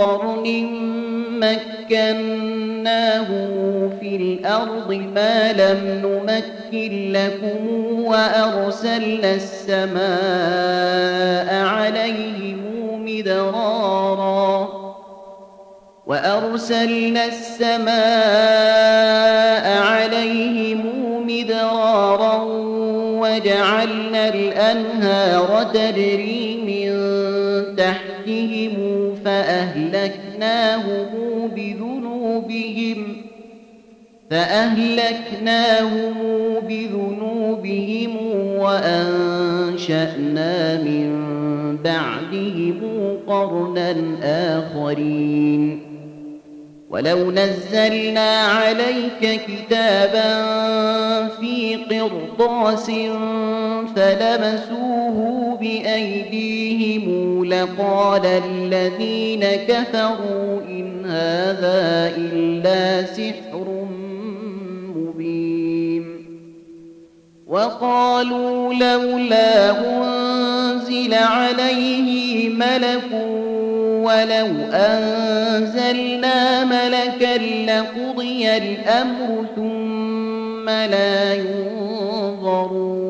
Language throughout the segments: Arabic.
قرن مكناه في الأرض ما لم نمكن لكم وأرسلنا السماء عليهم مدرارا وأرسلنا السماء عليهم مدرارا وجعلنا الأنهار تجري من تحتهم فأهلكناهم بذنوبهم فأهلكناهم بذنوبهم وأنشأنا من بعدهم قرنا آخرين. ولو نزلنا عليك كتابا في قرطاس فلمسوه بأيديهم لقال الذين كفروا إن هذا إلا سحر مبين. وقالوا لولا أنزل عليه ملك ولو أنزلنا ملكا لقضي الأمر ثم لا ينظرون.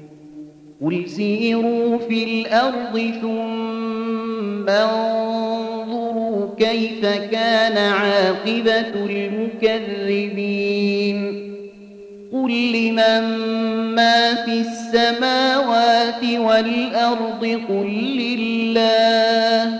قل سيروا في الأرض ثم انظروا كيف كان عاقبة المكذبين قل لمن ما في السماوات والأرض قل لله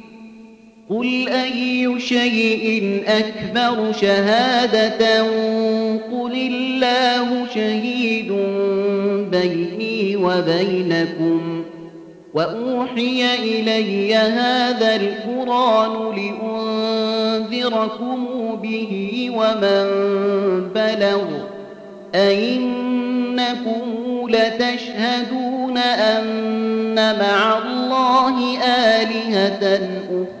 قل أي شيء أكبر شهادة قل الله شهيد بيني وبينكم وأوحي إلي هذا القرآن لأنذركم به ومن بلغ أئنكم لتشهدون أن مع الله آلهة أخرى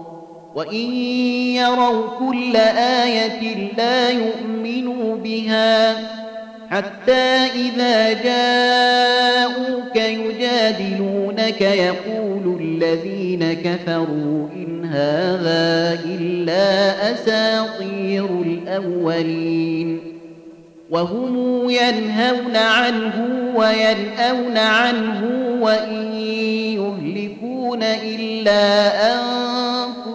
وإن يروا كل آية لا يؤمنوا بها حتى إذا جاءوك يجادلونك يقول الذين كفروا إن هذا إلا أساطير الأولين وهم ينهون عنه وينأون عنه وإن يهلكون إلا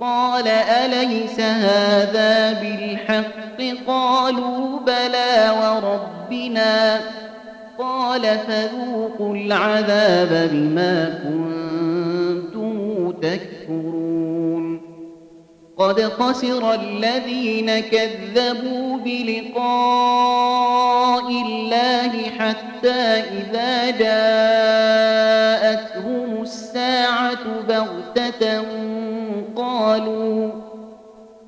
قال أليس هذا بالحق قالوا بلى وربنا قال فذوقوا العذاب بما كنتم تكفرون قد خسر الذين كذبوا بلقاء الله حتى إذا جاءتهم الساعة بغتة قالوا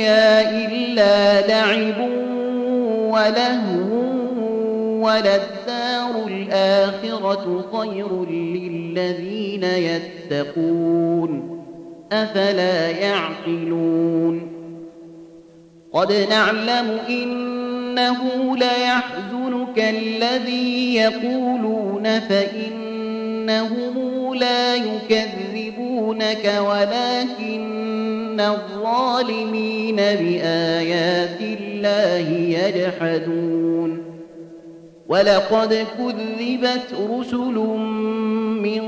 إلا لعب ولهو وللدار الآخرة خير للذين يتقون أفلا يعقلون قد نعلم إنه ليحزنك الذي يقولون فإنهم لا يكذبونك ولكن الظالمين بآيات الله يجحدون ولقد كذبت رسل من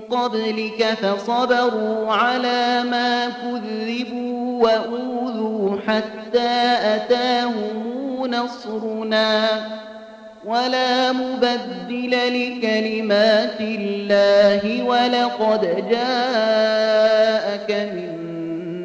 قبلك فصبروا على ما كذبوا وأوذوا حتى أتاهم نصرنا ولا مبدل لكلمات الله ولقد جاءك من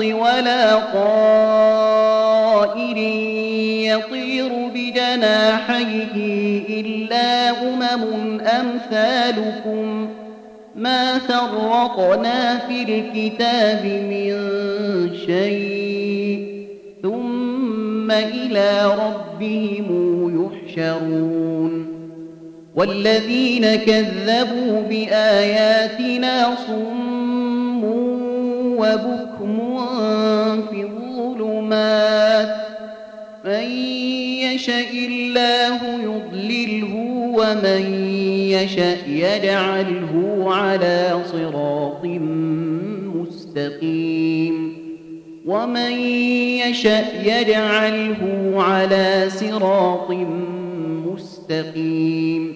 الأرض ولا طائر يطير بجناحيه إلا أمم أمثالكم ما فرطنا في الكتاب من شيء ثم إلى ربهم يحشرون والذين كذبوا بآياتنا صم وبكم في الظلمات من يشاء الله يضلله ومن يشاء يجعله على صراط مستقيم. ومن يشاء يجعله على صراط مستقيم.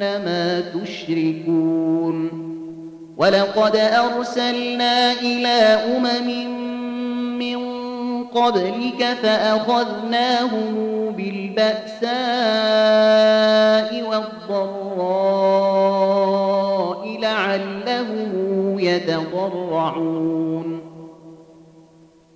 ما تشركون ولقد أرسلنا إلى أمم من قبلك فأخذناهم بالبأساء والضراء لعلهم يتضرعون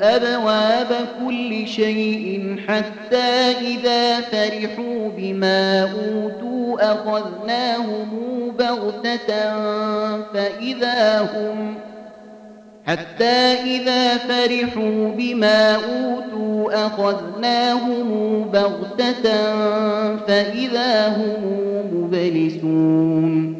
أبواب كل شيء حتى إذا فرحوا بما أوتوا أخذناهم بغتة فإذا هم حتى إذا فرحوا بما أوتوا أخذناهم بغتة فإذا هم مبلسون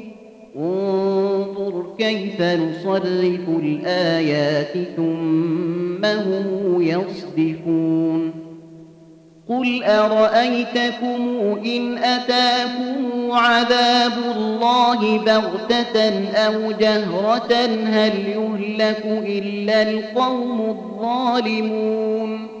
انظر كيف نصرف الآيات ثم هم يصدفون. قل أرأيتكم إن أتاكم عذاب الله بغتة أو جهرة هل يهلك إلا القوم الظالمون؟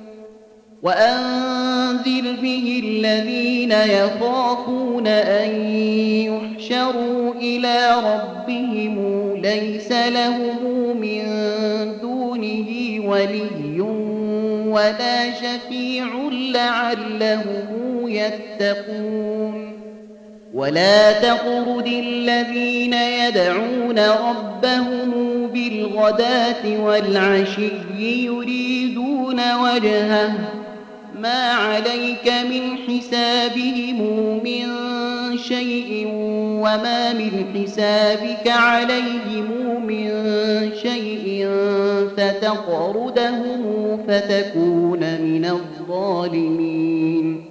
وأنذر به الذين يخافون أن يحشروا إلى ربهم. ليس لهم من دونه ولي ولا شفيع لعلهم يتقون. ولا تقرد الذين يدعون ربهم بالغداة والعشي يريدون وجهه. ما عليك من حسابهم من شيء وما من حسابك عليهم من شيء فتقردهم فتكون من الظالمين.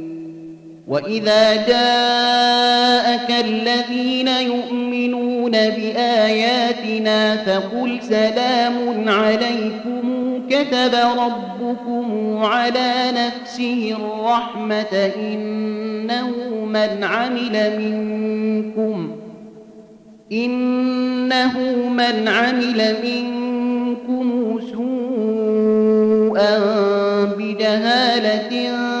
وإذا جاءك الذين يؤمنون بآياتنا فقل سلام عليكم كتب ربكم على نفسه الرحمة إنه من عمل منكم إنه من عمل منكم سوءا بجهالة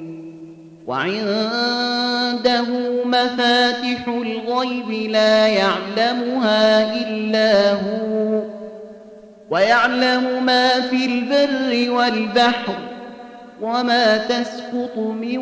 وعنده مفاتح الغيب لا يعلمها إلا هو ويعلم ما في البر والبحر وما تسقط من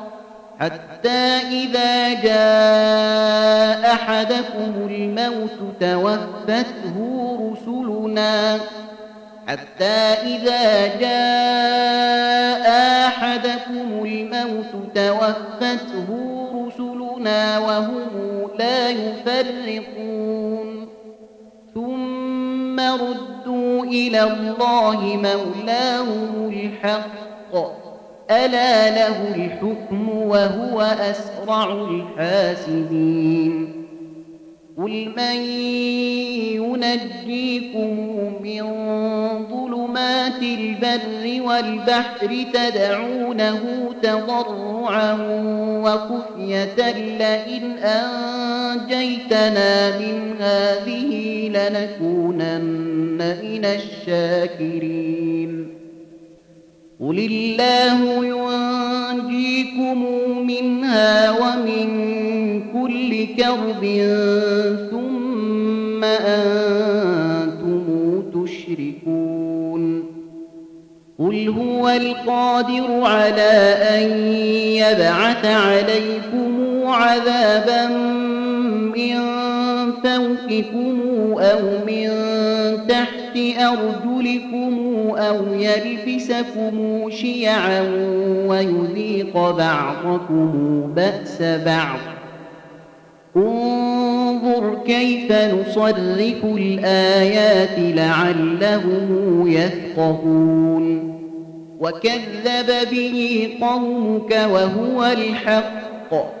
حتى إذا جاء أحدكم الموت توفته رسلنا. حتى إذا جاء أحدكم الموت توفته رسلنا وهم لا يفرقون. ثم ردوا إلى الله مولاهم الحق. ألا له الحكم وهو أسرع الحاسبين. قل من ينجيكم من ظلمات البر والبحر تدعونه تضرعا وخفية لئن أنجيتنا من هذه لنكونن من الشاكرين. قل الله ينجيكم منها ومن كل كرب ثم أنتم تشركون قل هو القادر على أن يبعث عليكم عذابا من فوقكم أو من تحت أرجلكم أو يلبسكم شيعا ويذيق بعضكم بأس بعض. انظر كيف نصرف الآيات لعلهم يفقهون. وكذب به قومك وهو الحق.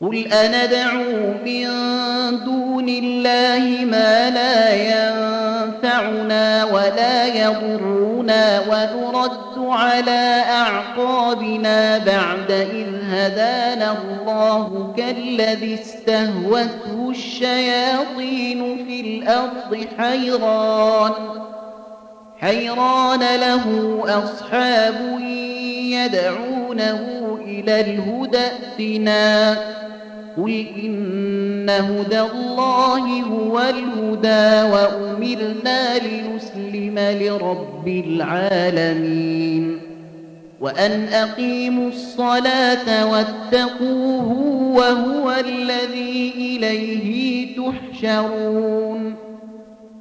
قل أندعو من دون الله ما لا ينفعنا ولا يضرنا ونرد على أعقابنا بعد إذ هدانا الله كالذي استهوته الشياطين في الأرض حيران حيران له أصحاب يدعونه إلى الهدى ائتنا. قل إن هدى الله هو الهدى وأمرنا لنسلم لرب العالمين. وأن أقيموا الصلاة واتقوه وهو الذي إليه تحشرون.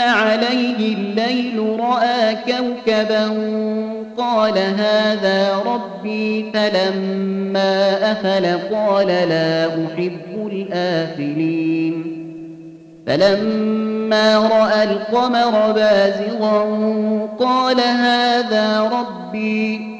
عليه الليل رأى كوكبا قال هذا ربي فلما أفل قال لا أحب الآفلين. فلما رأى القمر بازغا قال هذا ربي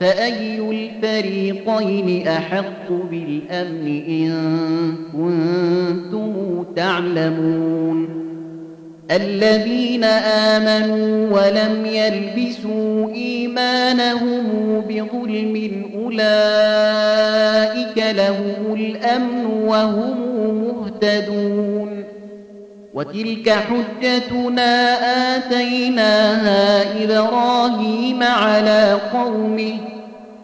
فأي الفريقين أحق بالأمن إن كنتم تعلمون؟ الذين آمنوا ولم يلبسوا إيمانهم بظلم أولئك لهم الأمن وهم مهتدون. وتلك حجتنا آتيناها إبراهيم على قومه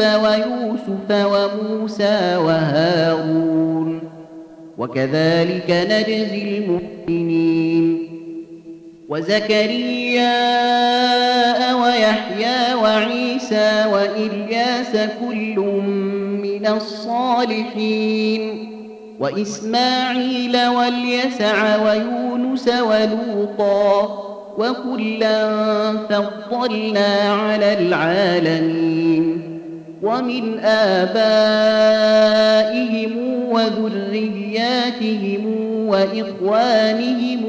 ويوسف وموسى وهارون. وكذلك نجزي المحسنين وزكريا ويحيى وعيسى وإلياس كل من الصالحين. وإسماعيل واليسع ويونس ولوطا وكلا فضلنا على العالمين. ومن آبائهم وذرياتهم وإخوانهم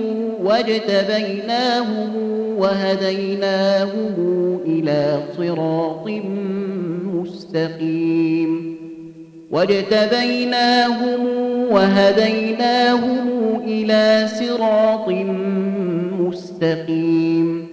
واجتبيناهم وهديناهم إلى صراط مستقيم. واجتبيناهم وهديناهم إلى صراط مستقيم.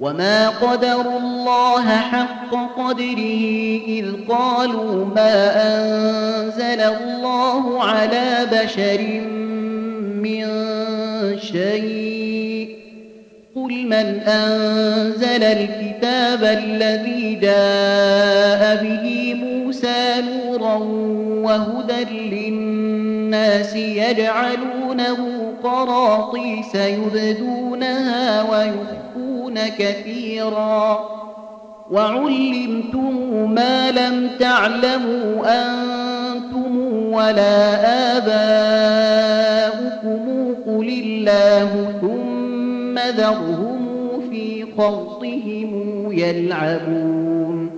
وما قدر الله حق قدره إذ قالوا ما أنزل الله على بشر من شيء قل من أنزل الكتاب الذي جاء به موسى نورا وهدى للناس يجعلونه قراطيس يبدونها ويخفون كثيرا. وعلمتم ما لم تعلموا أنتم ولا آباؤكم. قل الله ثم ذرهم في خوضهم يلعبون.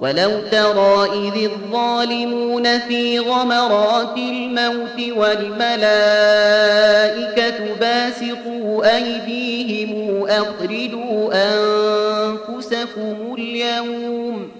ولو ترى إذ الظالمون في غمرات الموت والملائكة باسقوا أيديهم أخرجوا أنفسكم اليوم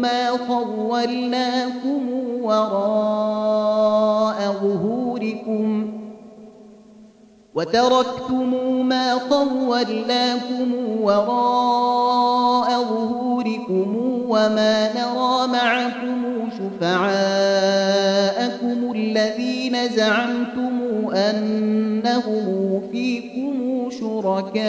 ما خولناكم وراء ظهوركم وتركتم ما خولناكم وراء ظهوركم وما نرى معكم شفعاءكم الذين زعمتم أنهم فيكم شركاء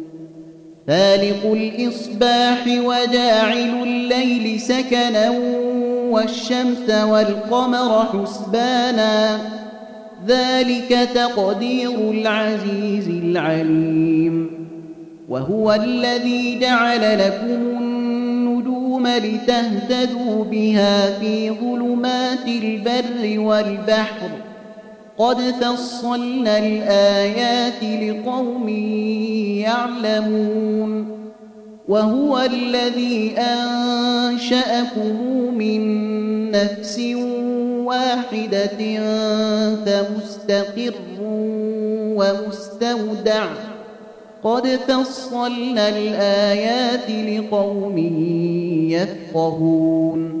فالق الإصباح وجاعل الليل سكنا والشمس والقمر حسبانا. ذلك تقدير العزيز العليم. وهو الذي جعل لكم النجوم لتهتدوا بها في ظلمات البر والبحر. قد فصلنا الآيات لقوم يعلمون وهو الذي أنشأكم من نفس واحدة فمستقر ومستودع. قد فصلنا الآيات لقوم يفقهون.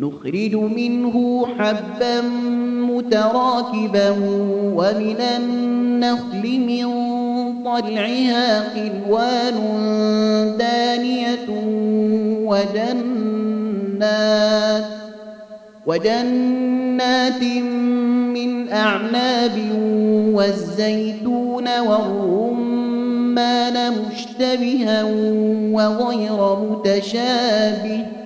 نخرج منه حبا متراكبا ومن النخل من طلعها قلوان دانية وجنات وجنات من أعناب والزيتون والرمان مشتبها وغير متشابه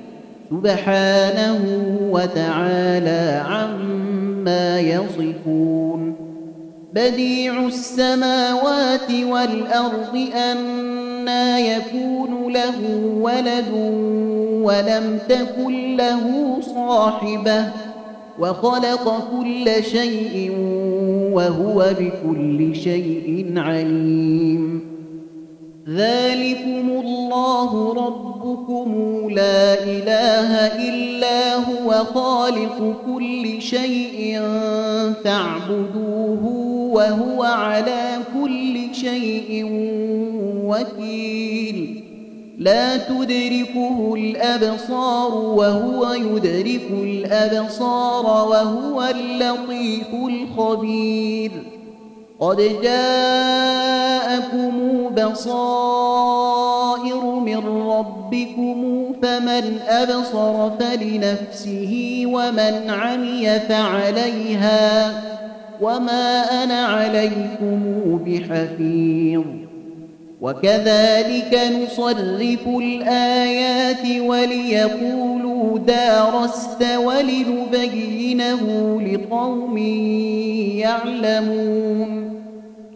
سبحانه وتعالى عما يصفون بديع السماوات والأرض أنا يكون له ولد ولم تكن له صاحبة وخلق كل شيء وهو بكل شيء عليم. ذلكم الله ربكم لا إله إلا هو خالق كل شيء فاعبدوه وهو على كل شيء وكيل. لا تدركه الأبصار وهو يدرك الأبصار وهو اللطيف الخبير. قد جاءكم بصائر من ربكم فمن أبصر فلنفسه ومن عمي فعليها وما أنا عليكم بحفيظ. وكذلك نصرف الآيات وليقولوا دارست ولنبينه لقوم يعلمون.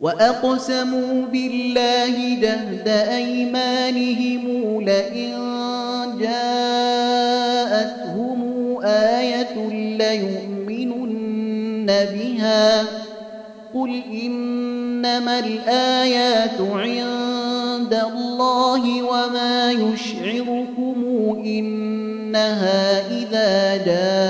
وأقسموا بالله جهد أيمانهم لئن جاءتهم آية ليؤمنن بها قل إنما الآيات عند الله وما يشعركم إنها إذا جاءت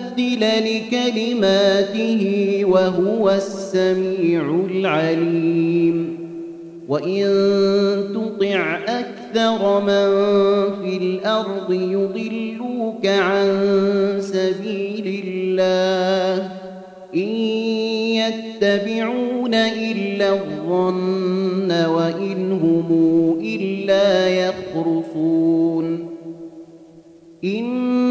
لكلماته وهو السميع العليم. وإن تطع أكثر من في الأرض يضلوك عن سبيل الله. إن يتبعون إلا الظن وإن هم إلا يخرصون. إن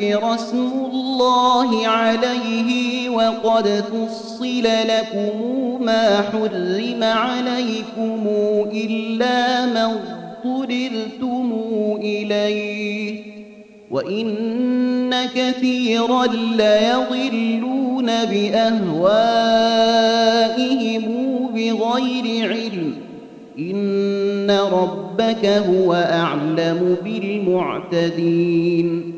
ذكر اسم الله عليه وقد فصل لكم ما حرم عليكم إلا ما اضطررتم إليه. وإن كثيرا ليضلون بأهوائهم بغير علم. إن ربك هو أعلم بالمعتدين.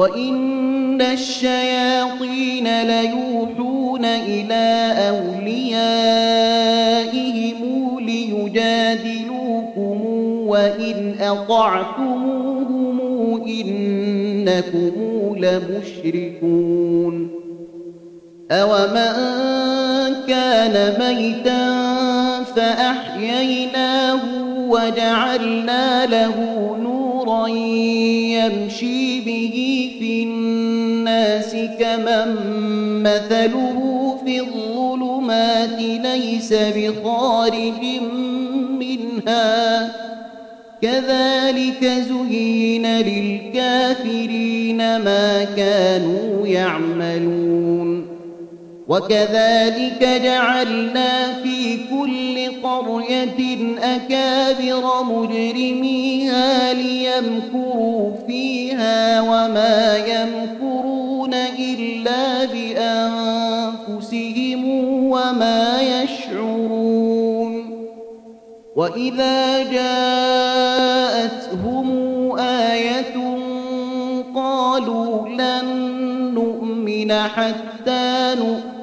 وإن الشياطين ليوحون إلى أوليائهم ليجادلوكم وإن أطعتموهم إنكم لمشركون أومن كان ميتا فأحييناه وجعلنا له نورا يمشي به في الناس كمن مثله في الظلمات ليس بخارج منها. كذلك زين للكافرين ما كانوا يعملون. وكذلك جعلنا في كل قرية أكابر مجرميها ليمكروا فيها وما يمكرون إلا بأنفسهم وما يشعرون. وإذا جاءتهم آية قالوا لن نؤمن حتى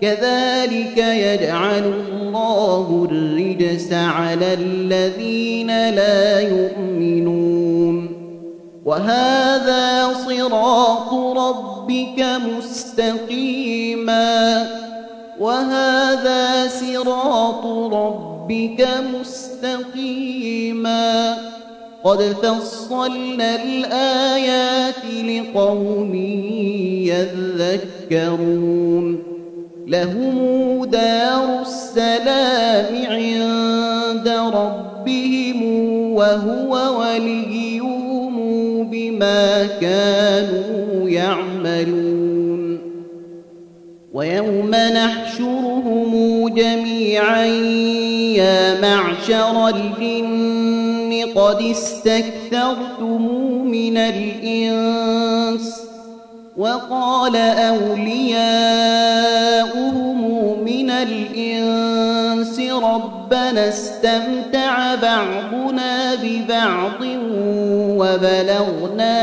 كذلك يجعل الله الرجس على الذين لا يؤمنون. وهذا صراط ربك مستقيما. وهذا صراط ربك مستقيما. قد فصلنا الآيات لقوم يذكرون. لهم دار السلام عند ربهم وهو وليهم بما كانوا يعملون. ويوم نحشرهم جميعا يا معشر الجن قد استكثرتم من الإنس وقال أولياؤهم من الإنس ربنا استمتع بعضنا ببعض وبلغنا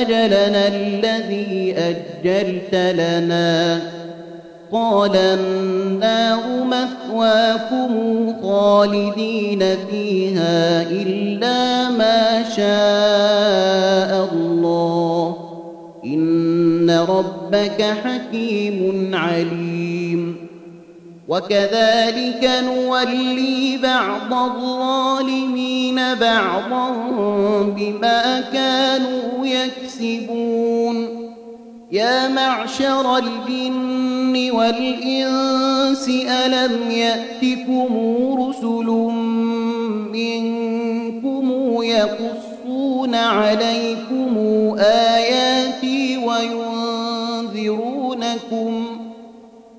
أجلنا الذي أجلت لنا. قال النار مثواكم خالدين فيها إلا ما شاء الله. ربك حكيم عليم. وكذلك نولي بعض الظالمين بعضا بما كانوا يكسبون. يا معشر الجن والإنس ألم يأتكم رسل منكم يقصون عليكم آياتي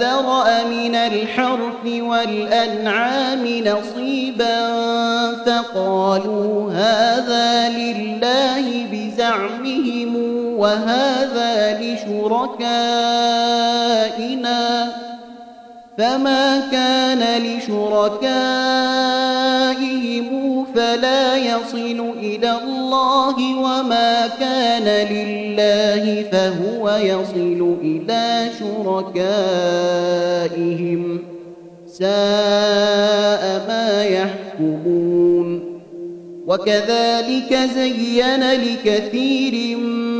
ذرأ من الحرث والأنعام نصيبا فقالوا هذا لله بزعمهم وهذا لشركائنا فما كان لشركائهم فلا يصل إلى الله وما كان لله فهو يصل إلى شركائهم ساء ما يحكمون وكذلك زين لكثير من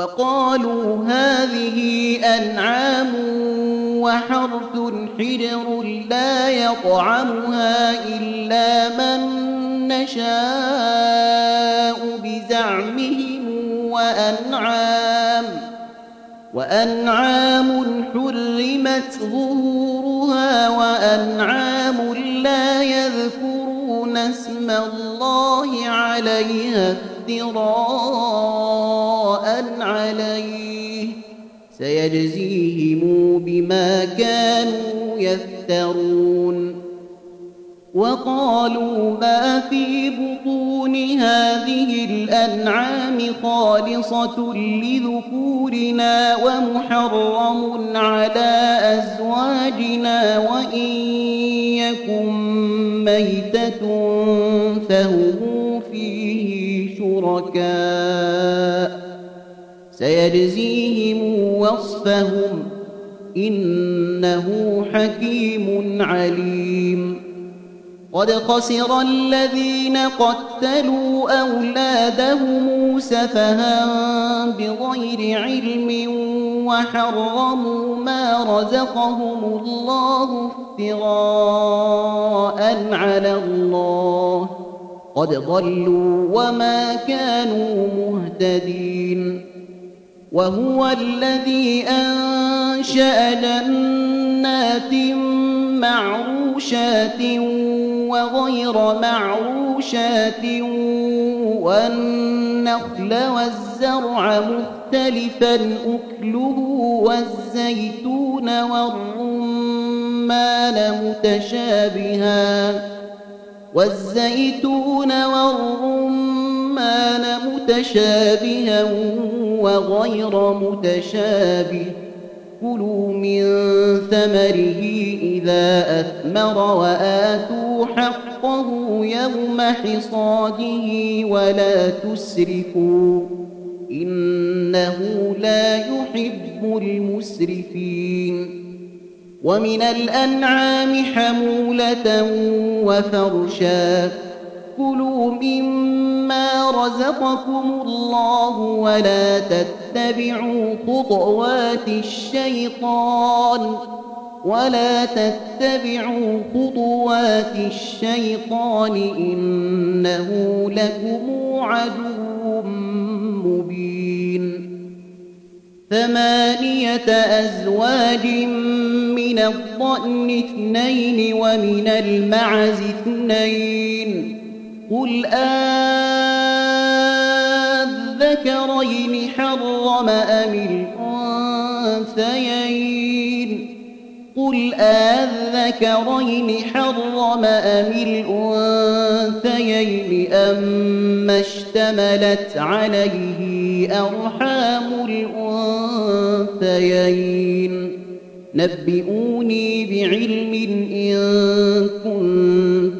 وقالوا هذه أنعام وحرث حجر لا يطعمها إلا من نشاء بزعمهم وأنعام وأنعام حرمت ظهورها وأنعام لا يذكرون اسم الله عليها افتراء عليه سيجزيهم بما كانوا يفترون وقالوا ما في بطون هذه الأنعام خالصة لذكورنا ومحرم على أزواجنا وإن يكن ميتة فهم فيه شركاء سيجزيهم وصفهم إنه حكيم عليم قد خسر الذين قتلوا أولادهم سفها بغير علم وحرموا ما رزقهم الله افتراء على الله. قد ضلوا وما كانوا مهتدين. وهو الذي أنشأ جنات معروشات وغير معروشات والنخل والزرع مختلفا أكله والزيتون والرمان متشابها والزيتون والرمان متشابها وغير متشابه. كلوا من ثمره إذا أثمر وآتوا حقه يوم حصاده ولا تسرفوا. إنه لا يحب المسرفين. ومن الأنعام حمولة وفرشا. كلوا مما رزقكم الله ولا تتبعوا خطوات الشيطان ولا تتبعوا خطوات الشيطان إنه لكم عدو مبين. ثمانية أزواج من الضأن اثنين ومن المعز اثنين. قل أذكرين حرم أم الأنثيين؟ قل أذكرين حرم أم الأنثيين أما اشتملت عليه أرحام الأنثيين؟ نبئوني بعلم إن كنتم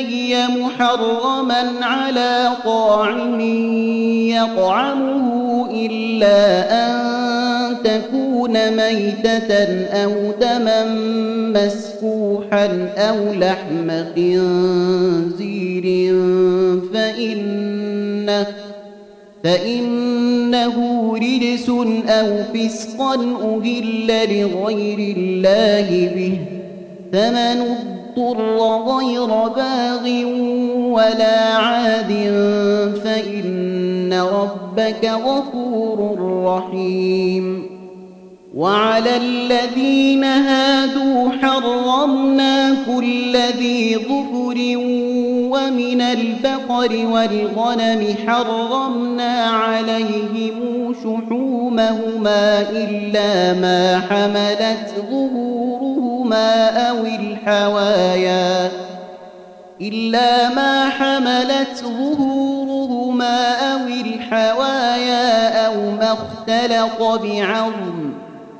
إلي محرما على طاعم يطعمه إلا أن تكون ميتة أو دما مسفوحا أو لحم خنزير فإنه فإنه رجس أو فسقا أهل لغير الله به فمن اضطر غير باغ ولا عاد فإن ربك غفور رحيم. وعلى الذين هادوا حرمنا كل ذي ظفر ومن البقر والغنم حرمنا عليهم شحومهما إلا ما حملت ظهورهما أو الحوايا إلا ما حملت ظهورهما أو الحوايا أو ما اختلط بعظم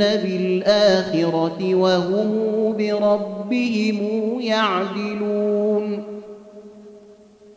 بالآخرة وهم بربهم يعدلون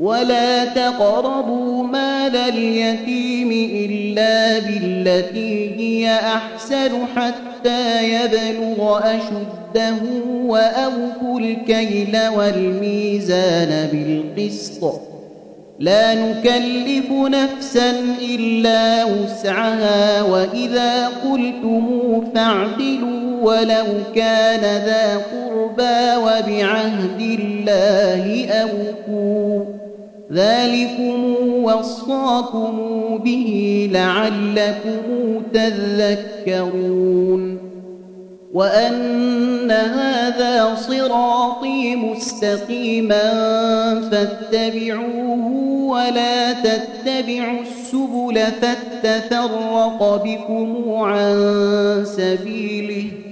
ولا تقربوا مال اليتيم إلا بالتي هي أحسن حتى يبلغ أشده وأوفوا الكيل والميزان بالقسط لا نكلف نفسا إلا وسعها وإذا قلتم فاعدلوا ولو كان ذا قربى وبعهد الله أوفوا ذلكم وصاكم به لعلكم تذكرون وأن هذا صراطي مستقيما فاتبعوه ولا تتبعوا السبل فاتفرق بكم عن سبيله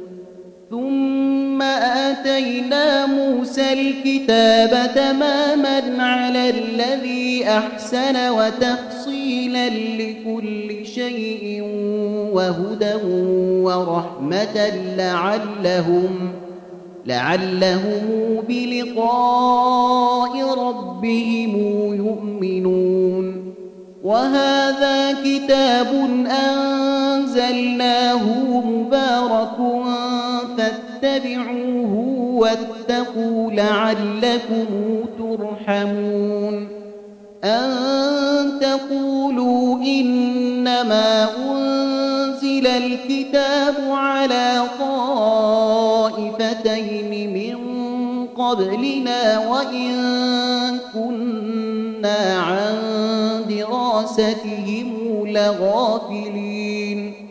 ثم آتينا موسى الكتاب تماما على الذي أحسن وتفصيلا لكل شيء وهدى ورحمة لعلهم لعلهم بلقاء ربهم يؤمنون. وهذا كتاب أنزلناه مبارك فاتبعوه واتقوا لعلكم ترحمون أن تقولوا إنما أنزل الكتاب على طائفتين من قبلنا وإن كنا عن دراستهم لغافلين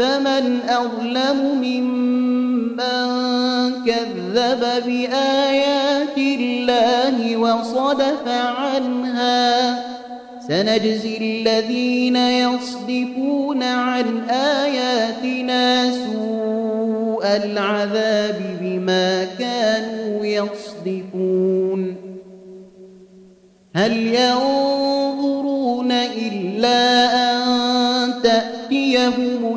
فمن أظلم ممن كذب بآيات الله وصدف عنها سنجزي الذين يصدفون عن آياتنا سوء العذاب بما كانوا يصدفون. هل ينظرون إلا أن تأتيهم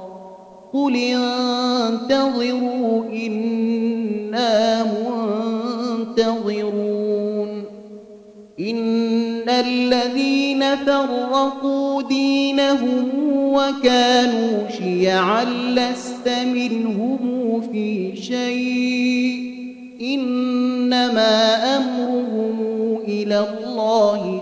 قل انتظروا إنا منتظرون. إن الذين فرقوا دينهم وكانوا شيعا لست منهم في شيء. إنما أمرهم إلى الله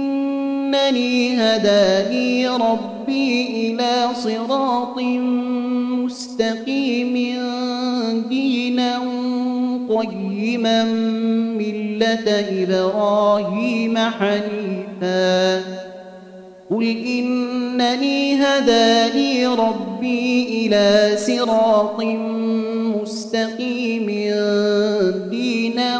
إنني هداني ربي إلى صراط مستقيم دينا قيما ملة إبراهيم حنيفا. قل إنني هداني ربي إلى صراط مستقيم دينا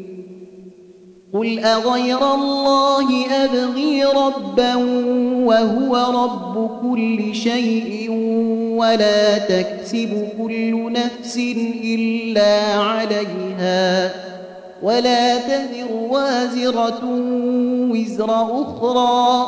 قل أغير الله أبغي ربا وهو رب كل شيء ولا تكسب كل نفس إلا عليها ولا تذر وازرة وزر أخرى